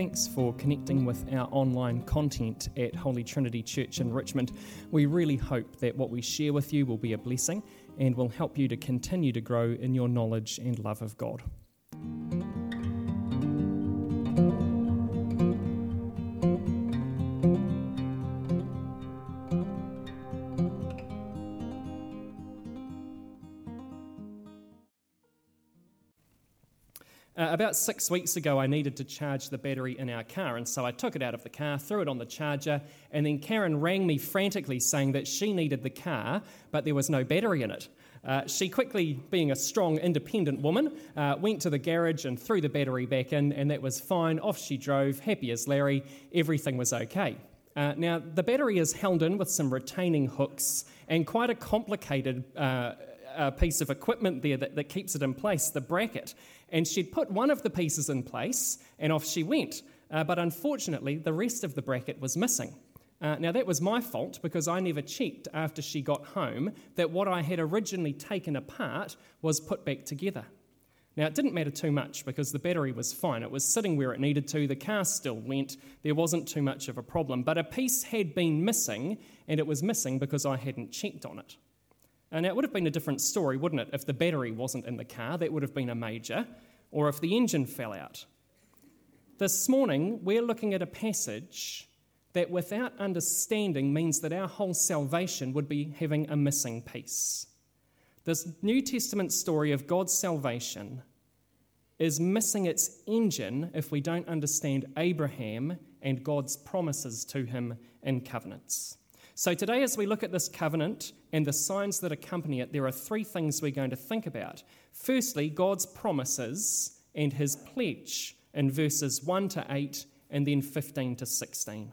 thanks for connecting with our online content at Holy Trinity Church in Richmond. We really hope that what we share with you will be a blessing and will help you to continue to grow in your knowledge and love of God. About six weeks ago, I needed to charge the battery in our car, and so I took it out of the car, threw it on the charger, and then Karen rang me frantically saying that she needed the car, but there was no battery in it. Uh, she quickly, being a strong, independent woman, uh, went to the garage and threw the battery back in, and that was fine. Off she drove, happy as Larry. Everything was okay. Uh, now, the battery is held in with some retaining hooks and quite a complicated uh, uh, piece of equipment there that, that keeps it in place, the bracket. And she'd put one of the pieces in place, and off she went. Uh, but unfortunately, the rest of the bracket was missing. Uh, now, that was my fault because I never checked after she got home that what I had originally taken apart was put back together. Now, it didn't matter too much because the battery was fine. It was sitting where it needed to. The car still went. There wasn't too much of a problem. But a piece had been missing, and it was missing because I hadn't checked on it. And it would have been a different story, wouldn't it, if the battery wasn't in the car? That would have been a major. Or if the engine fell out. This morning, we're looking at a passage that, without understanding, means that our whole salvation would be having a missing piece. This New Testament story of God's salvation is missing its engine if we don't understand Abraham and God's promises to him in covenants. So, today, as we look at this covenant and the signs that accompany it, there are three things we're going to think about. Firstly, God's promises and his pledge in verses 1 to 8 and then 15 to 16.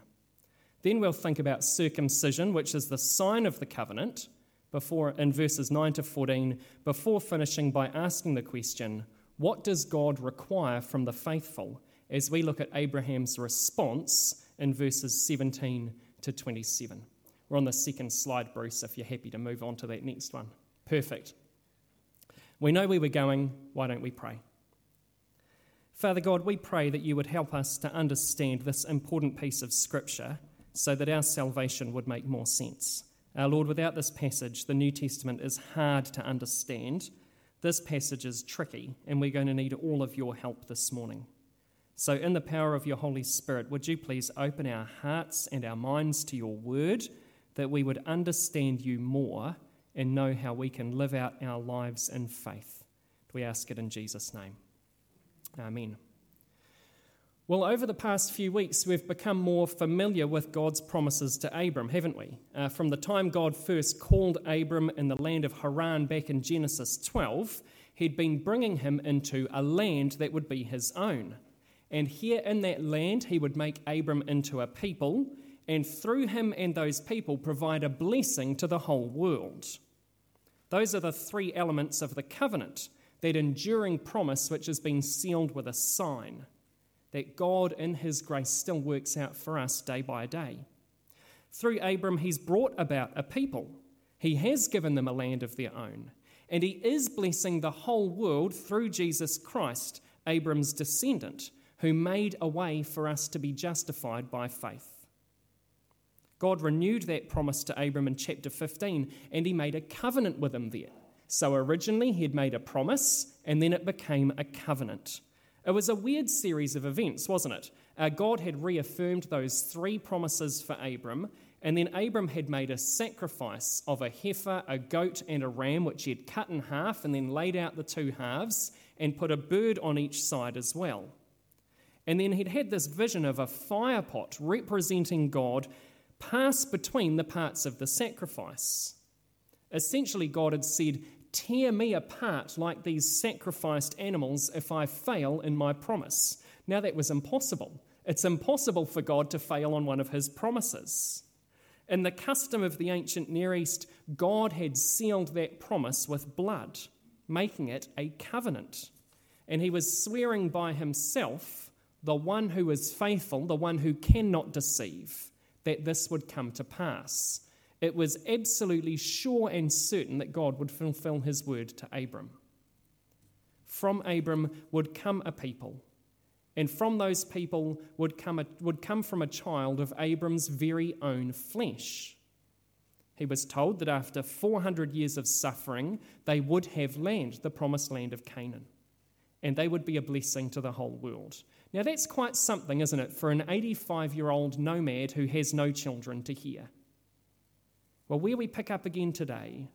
Then we'll think about circumcision, which is the sign of the covenant, before in verses 9 to 14, before finishing by asking the question, what does God require from the faithful? As we look at Abraham's response in verses 17 to 27. We're on the second slide, Bruce, if you're happy to move on to that next one. Perfect. We know where we're going. Why don't we pray? Father God, we pray that you would help us to understand this important piece of Scripture so that our salvation would make more sense. Our Lord, without this passage, the New Testament is hard to understand. This passage is tricky, and we're going to need all of your help this morning. So, in the power of your Holy Spirit, would you please open our hearts and our minds to your word? That we would understand you more and know how we can live out our lives in faith. We ask it in Jesus' name. Amen. Well, over the past few weeks, we've become more familiar with God's promises to Abram, haven't we? Uh, from the time God first called Abram in the land of Haran back in Genesis 12, he'd been bringing him into a land that would be his own. And here in that land, he would make Abram into a people and through him and those people provide a blessing to the whole world. Those are the three elements of the covenant that enduring promise which has been sealed with a sign that God, in His grace, still works out for us day by day. Through Abram, He's brought about a people. He has given them a land of their own. And He is blessing the whole world through Jesus Christ, Abram's descendant, who made a way for us to be justified by faith. God renewed that promise to Abram in chapter 15, and he made a covenant with him there. So originally he had made a promise, and then it became a covenant. It was a weird series of events, wasn't it? Uh, God had reaffirmed those three promises for Abram, and then Abram had made a sacrifice of a heifer, a goat, and a ram, which he had cut in half and then laid out the two halves and put a bird on each side as well. And then he'd had this vision of a fire pot representing God pass between the parts of the sacrifice. Essentially, God had said, Tear me apart like these sacrificed animals if I fail in my promise. Now, that was impossible. It's impossible for God to fail on one of his promises. In the custom of the ancient Near East, God had sealed that promise with blood, making it a covenant. And he was swearing by himself, the one who is faithful, the one who cannot deceive that this would come to pass. It was absolutely sure and certain that God would fulfill his word to Abram. From Abram would come a people, and from those people would come, a, would come from a child of Abram's very own flesh. He was told that after 400 years of suffering, they would have land, the promised land of Canaan, and they would be a blessing to the whole world. Now, that's quite something, isn't it, for an 85 year old nomad who has no children to hear? Well, where we pick up again today,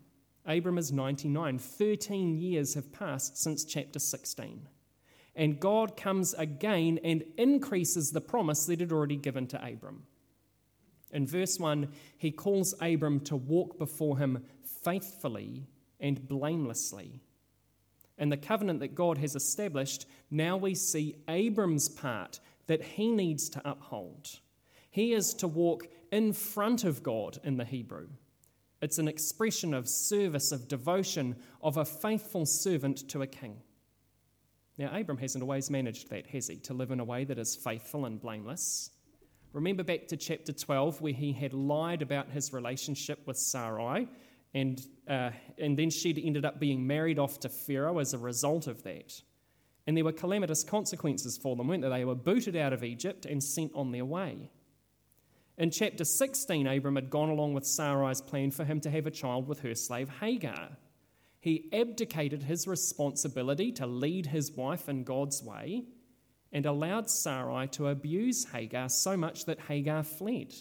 Abram is 99. 13 years have passed since chapter 16. And God comes again and increases the promise that He'd already given to Abram. In verse 1, he calls Abram to walk before him faithfully and blamelessly. And the covenant that God has established, now we see Abram's part that he needs to uphold. He is to walk in front of God in the Hebrew. It's an expression of service, of devotion, of a faithful servant to a king. Now, Abram hasn't always managed that, has he? To live in a way that is faithful and blameless. Remember back to chapter 12 where he had lied about his relationship with Sarai, and, uh, and then she'd ended up being married off to Pharaoh as a result of that. And there were calamitous consequences for them, weren't there? They were booted out of Egypt and sent on their way. In chapter 16, Abram had gone along with Sarai's plan for him to have a child with her slave Hagar he abdicated his responsibility to lead his wife in God's way and allowed Sarai to abuse Hagar so much that Hagar fled.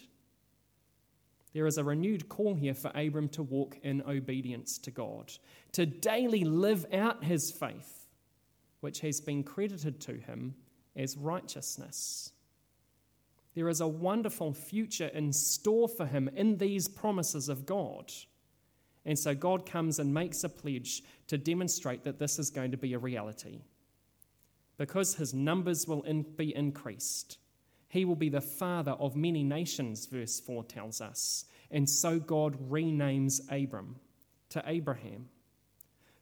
There is a renewed call here for Abram to walk in obedience to God, to daily live out his faith, which has been credited to him as righteousness. There is a wonderful future in store for him in these promises of God. And so God comes and makes a pledge to demonstrate that this is going to be a reality. Because his numbers will in, be increased, he will be the father of many nations, verse 4 tells us. And so God renames Abram to Abraham.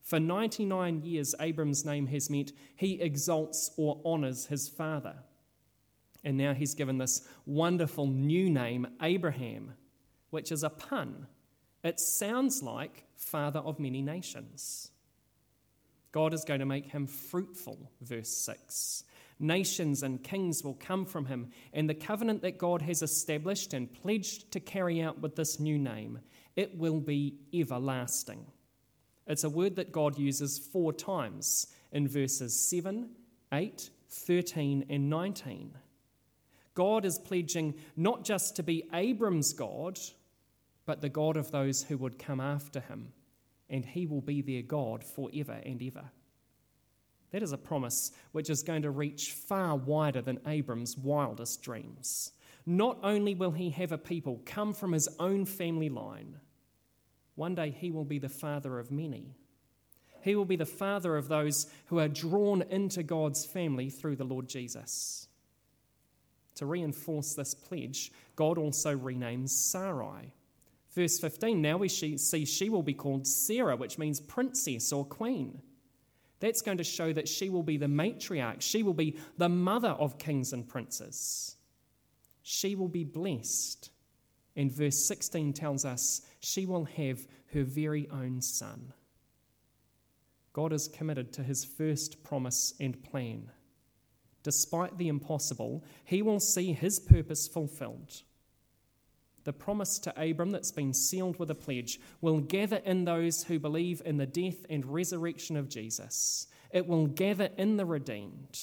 For 99 years, Abram's name has meant he exalts or honors his father. And now he's given this wonderful new name, Abraham, which is a pun it sounds like father of many nations. God is going to make him fruitful, verse 6. Nations and kings will come from him, and the covenant that God has established and pledged to carry out with this new name, it will be everlasting. It's a word that God uses four times in verses 7, 8, 13, and 19. God is pledging not just to be Abram's God, but the God of those who would come after him, and he will be their God forever and ever. That is a promise which is going to reach far wider than Abram's wildest dreams. Not only will he have a people come from his own family line, one day he will be the father of many. He will be the father of those who are drawn into God's family through the Lord Jesus. To reinforce this pledge, God also renames Sarai Verse 15 now we see she will be called Sarah, which means princess or queen. That's going to show that she will be the matriarch, she will be the mother of kings and princes. She will be blessed. And verse 16 tells us she will have her very own son. God is committed to his first promise and plan. Despite the impossible, he will see his purpose fulfilled the promise to Abram that's been sealed with a pledge will gather in those who believe in the death and resurrection of Jesus. It will gather in the redeemed,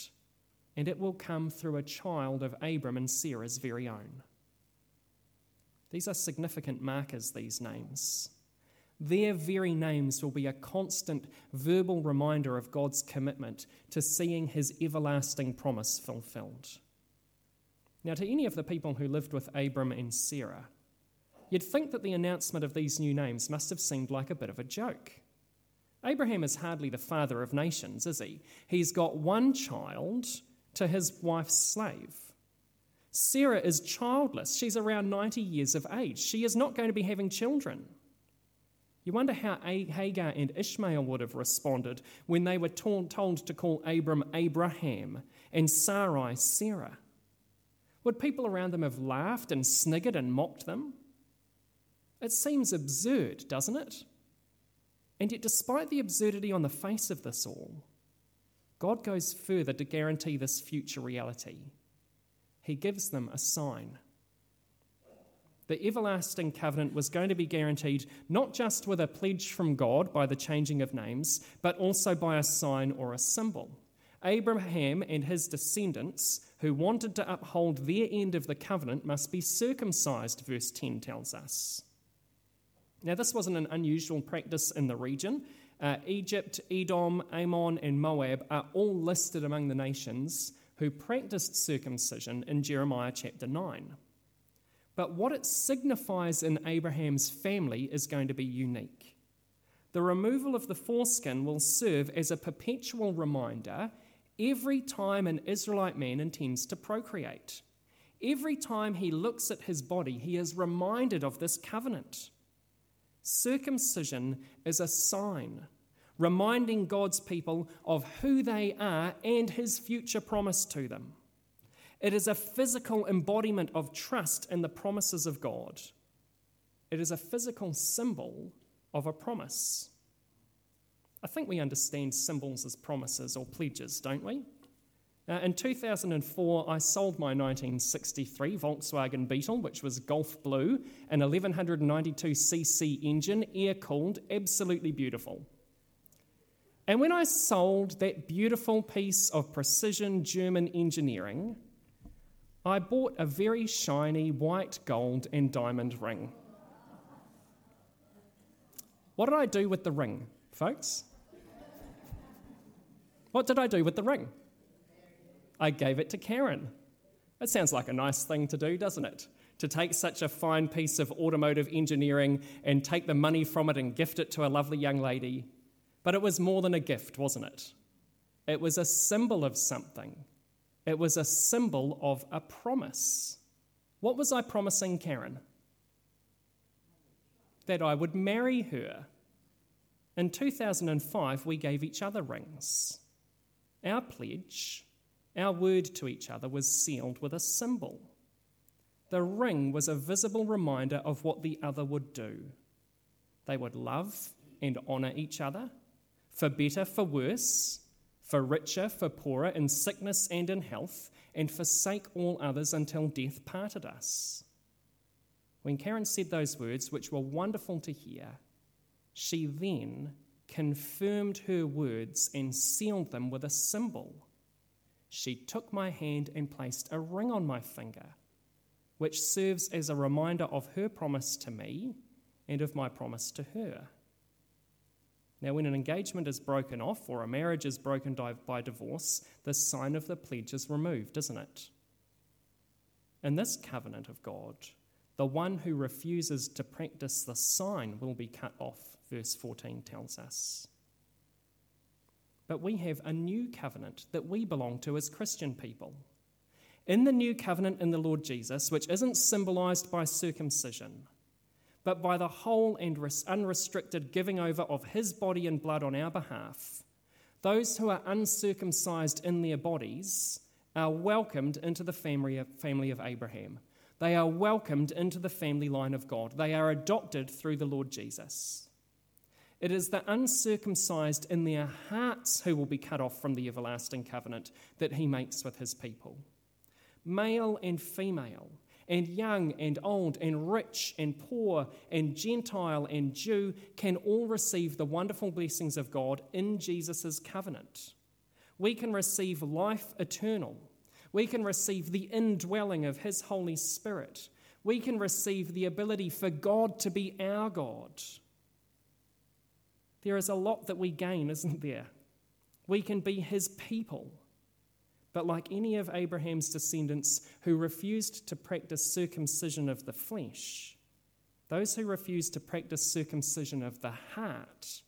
and it will come through a child of Abram and Sarah's very own. These are significant markers, these names. Their very names will be a constant verbal reminder of God's commitment to seeing his everlasting promise fulfilled. Now, to any of the people who lived with Abram and Sarah, you'd think that the announcement of these new names must have seemed like a bit of a joke. Abraham is hardly the father of nations, is he? He's got one child to his wife's slave. Sarah is childless. She's around 90 years of age. She is not going to be having children. You wonder how Hagar and Ishmael would have responded when they were told to call Abram Abraham and Sarai Sarah. Would people around them have laughed and sniggered and mocked them? It seems absurd, doesn't it? And yet, despite the absurdity on the face of this all, God goes further to guarantee this future reality. He gives them a sign. The everlasting covenant was going to be guaranteed not just with a pledge from God by the changing of names, but also by a sign or a symbol. Abraham and his descendants, who wanted to uphold their end of the covenant, must be circumcised, verse 10 tells us. Now, this wasn't an unusual practice in the region. Uh, Egypt, Edom, Ammon, and Moab are all listed among the nations who practiced circumcision in Jeremiah chapter 9. But what it signifies in Abraham's family is going to be unique. The removal of the foreskin will serve as a perpetual reminder every time an Israelite man intends to procreate. Every time he looks at his body, he is reminded of this covenant. Circumcision is a sign, reminding God's people of who they are and his future promise to them. It is a physical embodiment of trust in the promises of God. It is a physical symbol of a promise. I think we understand symbols as promises or pledges, don't we? Uh, in 2004, I sold my 1963 Volkswagen Beetle, which was Gulf Blue, an 1192cc engine, air cooled, absolutely beautiful. And when I sold that beautiful piece of precision German engineering, I bought a very shiny white gold and diamond ring. What did I do with the ring, folks? What did I do with the ring? I gave it to Karen. That sounds like a nice thing to do, doesn't it? To take such a fine piece of automotive engineering and take the money from it and gift it to a lovely young lady. But it was more than a gift, wasn't it? It was a symbol of something. It was a symbol of a promise. What was I promising Karen? That I would marry her. In 2005, we gave each other rings. Our pledge, our word to each other, was sealed with a symbol. The ring was a visible reminder of what the other would do. They would love and honour each other, for better, for worse, for richer, for poorer, in sickness and in health, and forsake all others until death parted us. When Karen said those words, which were wonderful to hear, she then confirmed her words and sealed them with a symbol. She took my hand and placed a ring on my finger, which serves as a reminder of her promise to me and of my promise to her. Now, when an engagement is broken off or a marriage is broken by divorce, the sign of the pledge is removed, isn't it? In this covenant of God, the one who refuses to practice the sign will be cut off, verse 14 tells us. But we have a new covenant that we belong to as Christian people. In the new covenant in the Lord Jesus, which isn't symbolized by circumcision, but by the whole and unrestricted giving over of his body and blood on our behalf, those who are uncircumcised in their bodies are welcomed into the family of, family of Abraham. They are welcomed into the family line of God. They are adopted through the Lord Jesus. It is the uncircumcised in their hearts who will be cut off from the everlasting covenant that he makes with his people. Male and female, and young and old and rich and poor and Gentile and Jew can all receive the wonderful blessings of God in Jesus' covenant. We can receive life eternal. We can receive the indwelling of His Holy Spirit. We can receive the ability for God to be our God. There is a lot that we gain, isn't there? We can be His people. But like any of Abraham's descendants who refused to practice circumcision of the flesh, those who refuse to practice circumcision of the heart,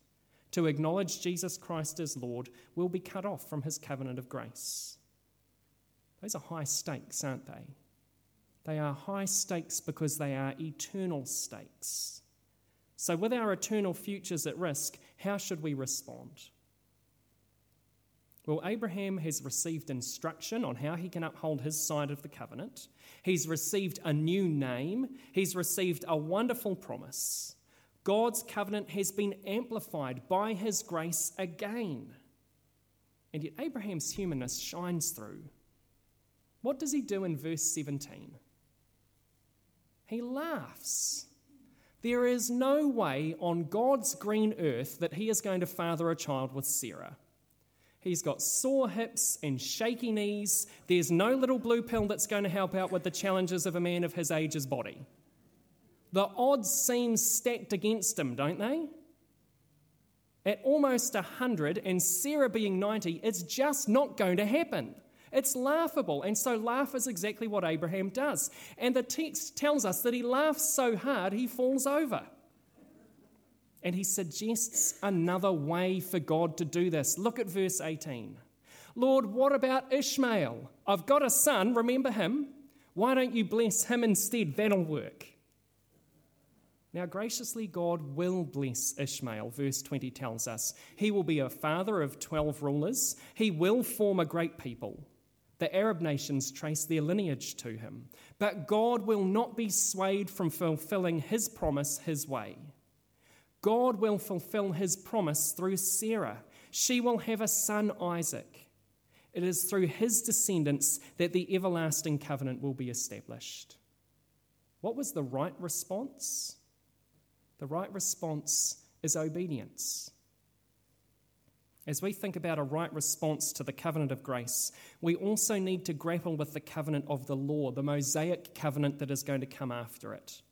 to acknowledge Jesus Christ as Lord, will be cut off from his covenant of grace. Those are high stakes, aren't they? They are high stakes because they are eternal stakes. So, with our eternal futures at risk, how should we respond? Well, Abraham has received instruction on how he can uphold his side of the covenant. He's received a new name. He's received a wonderful promise. God's covenant has been amplified by his grace again. And yet Abraham's humanness shines through. What does he do in verse 17? He laughs. There is no way on God's green earth that he is going to father a child with Sarah. He's got sore hips and shaky knees. There's no little blue pill that's going to help out with the challenges of a man of his age's body. The odds seem stacked against him, don't they? At almost 100 and Sarah being 90, it's just not going to happen. It's laughable. And so, laugh is exactly what Abraham does. And the text tells us that he laughs so hard he falls over. And he suggests another way for God to do this. Look at verse 18. Lord, what about Ishmael? I've got a son, remember him? Why don't you bless him instead? That'll work. Now, graciously, God will bless Ishmael, verse 20 tells us. He will be a father of 12 rulers, he will form a great people. The Arab nations trace their lineage to him. But God will not be swayed from fulfilling his promise his way. God will fulfill his promise through Sarah. She will have a son, Isaac. It is through his descendants that the everlasting covenant will be established. What was the right response? The right response is obedience. As we think about a right response to the covenant of grace, we also need to grapple with the covenant of the law, the Mosaic covenant that is going to come after it.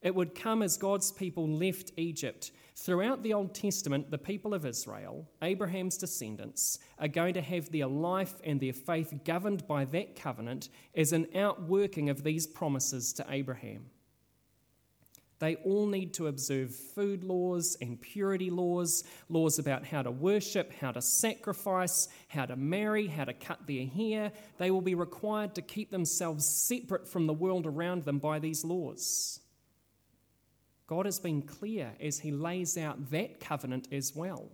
It would come as God's people left Egypt. Throughout the Old Testament, the people of Israel, Abraham's descendants, are going to have their life and their faith governed by that covenant as an outworking of these promises to Abraham. They all need to observe food laws and purity laws, laws about how to worship, how to sacrifice, how to marry, how to cut their hair. They will be required to keep themselves separate from the world around them by these laws. God has been clear as He lays out that covenant as well.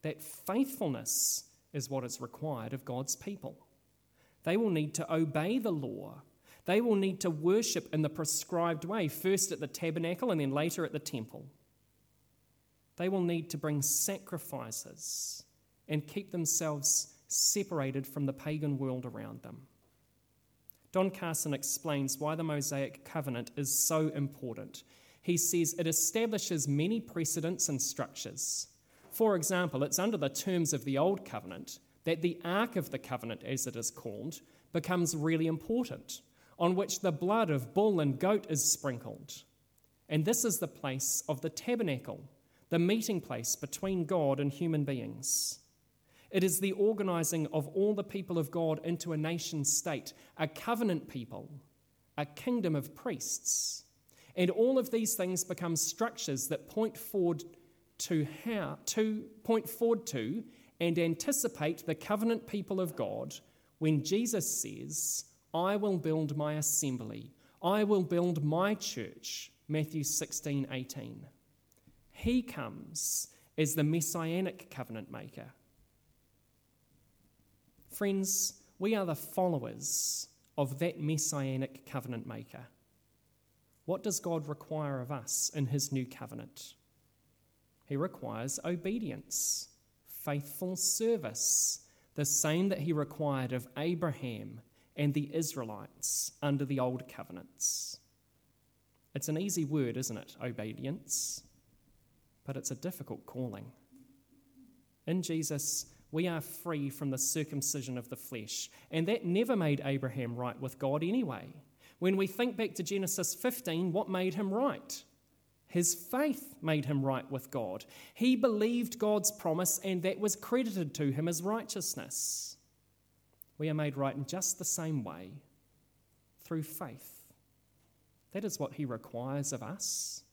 That faithfulness is what is required of God's people. They will need to obey the law they will need to worship in the prescribed way, first at the tabernacle and then later at the temple. They will need to bring sacrifices and keep themselves separated from the pagan world around them. Don Carson explains why the Mosaic covenant is so important. He says it establishes many precedents and structures. For example, it's under the terms of the Old Covenant that the Ark of the Covenant, as it is called, becomes really important on which the blood of bull and goat is sprinkled. And this is the place of the tabernacle, the meeting place between God and human beings. It is the organizing of all the people of God into a nation state, a covenant people, a kingdom of priests. And all of these things become structures that point forward to how to point forward to and anticipate the covenant people of God when Jesus says, I will build my assembly. I will build my church. Matthew 16, 18. He comes as the messianic covenant maker. Friends, we are the followers of that messianic covenant maker. What does God require of us in his new covenant? He requires obedience, faithful service, the same that he required of Abraham and the Israelites under the old covenants. It's an easy word, isn't it? Obedience. But it's a difficult calling. In Jesus, we are free from the circumcision of the flesh, and that never made Abraham right with God anyway. When we think back to Genesis 15, what made him right? His faith made him right with God. He believed God's promise, and that was credited to him as righteousness we are made right in just the same way through faith. That is what he requires of us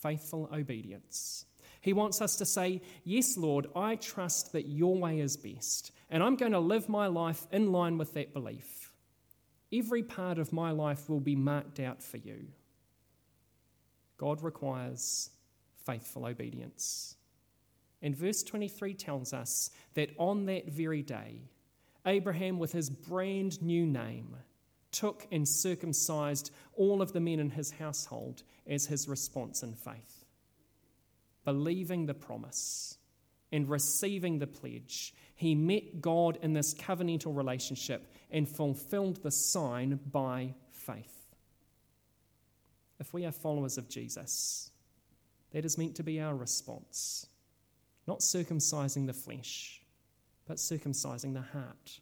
faithful obedience. He wants us to say, Yes, Lord, I trust that your way is best, and I'm going to live my life in line with that belief. Every part of my life will be marked out for you. God requires faithful obedience. And verse 23 tells us that on that very day, Abraham, with his brand new name, took and circumcised all of the men in his household as his response in faith, believing the promise and receiving the pledge, he met God in this covenantal relationship and fulfilled the sign by faith. If we are followers of Jesus, that is meant to be our response. Not circumcising the flesh, but circumcising the heart.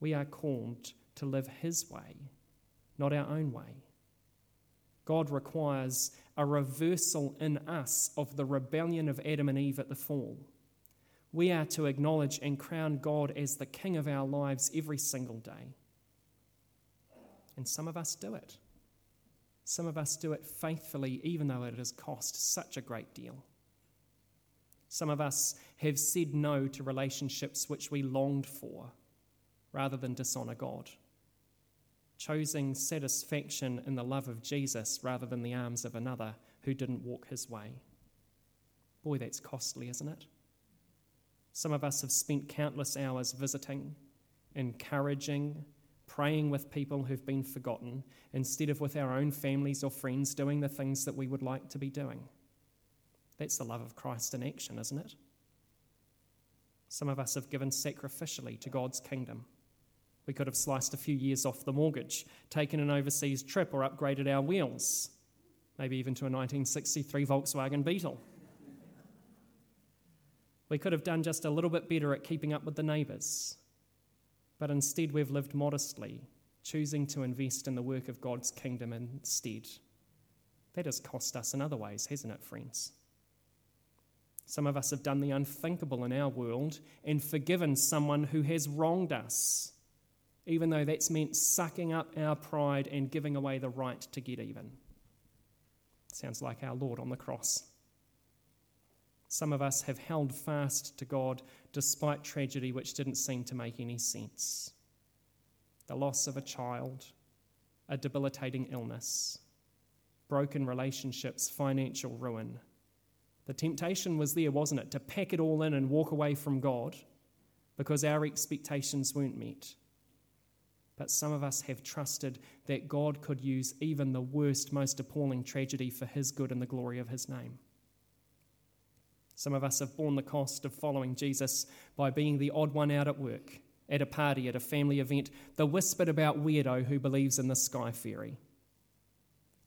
We are called to live His way, not our own way. God requires a reversal in us of the rebellion of Adam and Eve at the fall. We are to acknowledge and crown God as the King of our lives every single day. And some of us do it. Some of us do it faithfully, even though it has cost such a great deal. Some of us have said no to relationships which we longed for rather than dishonor God, choosing satisfaction in the love of Jesus rather than the arms of another who didn't walk his way. Boy, that's costly, isn't it? Some of us have spent countless hours visiting, encouraging, praying with people who've been forgotten, instead of with our own families or friends doing the things that we would like to be doing. That's the love of Christ in action, isn't it? Some of us have given sacrificially to God's kingdom. We could have sliced a few years off the mortgage, taken an overseas trip, or upgraded our wheels, maybe even to a 1963 Volkswagen Beetle. We could have done just a little bit better at keeping up with the neighbours, but instead we've lived modestly, choosing to invest in the work of God's kingdom instead. That has cost us in other ways, hasn't it, friends? Some of us have done the unthinkable in our world and forgiven someone who has wronged us, even though that's meant sucking up our pride and giving away the right to get even. Sounds like our Lord on the cross. Some of us have held fast to God despite tragedy which didn't seem to make any sense. The loss of a child, a debilitating illness, broken relationships, financial ruin the temptation was there, wasn't it? To pack it all in and walk away from God because our expectations weren't met. But some of us have trusted that God could use even the worst, most appalling tragedy for His good and the glory of His name. Some of us have borne the cost of following Jesus by being the odd one out at work, at a party, at a family event, the whispered about weirdo who believes in the sky fairy.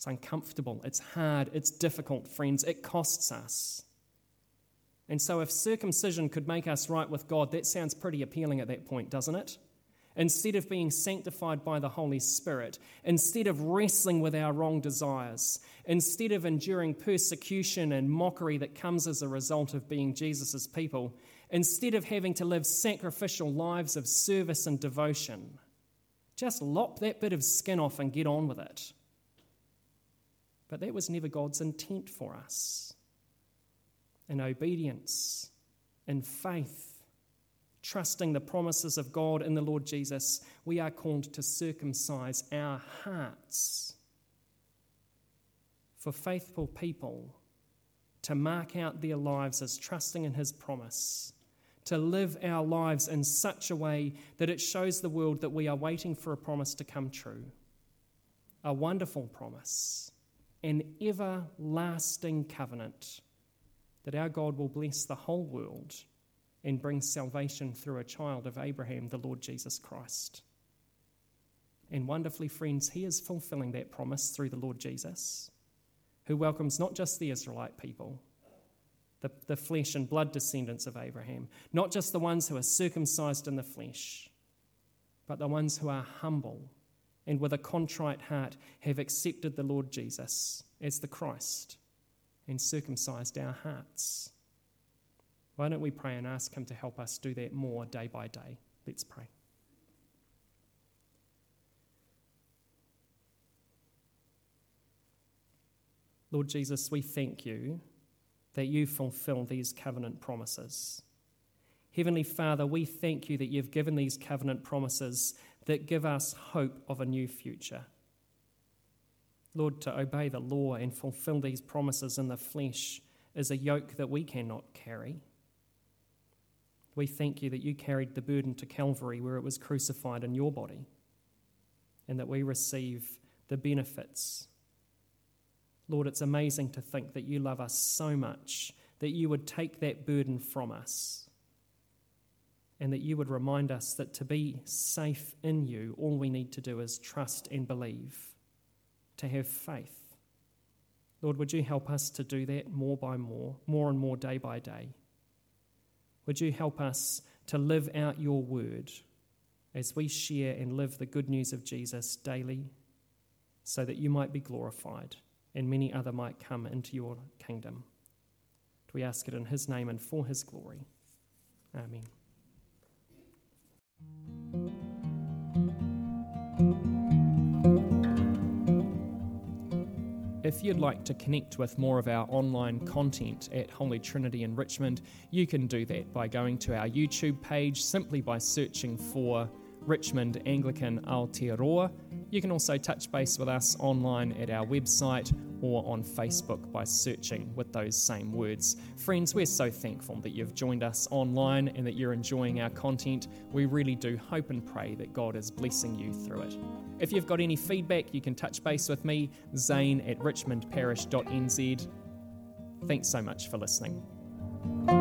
It's uncomfortable, it's hard, it's difficult, friends. It costs us. And so, if circumcision could make us right with God, that sounds pretty appealing at that point, doesn't it? Instead of being sanctified by the Holy Spirit, instead of wrestling with our wrong desires, instead of enduring persecution and mockery that comes as a result of being Jesus' people, instead of having to live sacrificial lives of service and devotion, just lop that bit of skin off and get on with it. But that was never God's intent for us. In obedience, in faith, trusting the promises of God in the Lord Jesus, we are called to circumcise our hearts. For faithful people to mark out their lives as trusting in His promise, to live our lives in such a way that it shows the world that we are waiting for a promise to come true. A wonderful promise an everlasting covenant that our God will bless the whole world and bring salvation through a child of Abraham, the Lord Jesus Christ. And wonderfully, friends, He is fulfilling that promise through the Lord Jesus, who welcomes not just the Israelite people, the, the flesh and blood descendants of Abraham, not just the ones who are circumcised in the flesh, but the ones who are humble and with a contrite heart have accepted the Lord Jesus as the Christ and circumcised our hearts. Why don't we pray and ask Him to help us do that more day by day? Let's pray. Lord Jesus, we thank you that you fulfill these covenant promises. Heavenly Father, we thank you that you've given these covenant promises that give us hope of a new future. Lord, to obey the law and fulfill these promises in the flesh is a yoke that we cannot carry. We thank you that you carried the burden to Calvary where it was crucified in your body, and that we receive the benefits. Lord, it's amazing to think that you love us so much that you would take that burden from us and that you would remind us that to be safe in you, all we need to do is trust and believe, to have faith. Lord, would you help us to do that more by more, more and more day by day? Would you help us to live out your word as we share and live the good news of Jesus daily so that you might be glorified and many other might come into your kingdom? We ask it in his name and for his glory. Amen. If you'd like to connect with more of our online content at Holy Trinity in Richmond, you can do that by going to our YouTube page simply by searching for Richmond Anglican Aotearoa. You can also touch base with us online at our website or on Facebook by searching with those same words. Friends, we're so thankful that you've joined us online and that you're enjoying our content. We really do hope and pray that God is blessing you through it. If you've got any feedback, you can touch base with me, zane at richmondparish.nz. Thanks so much for listening.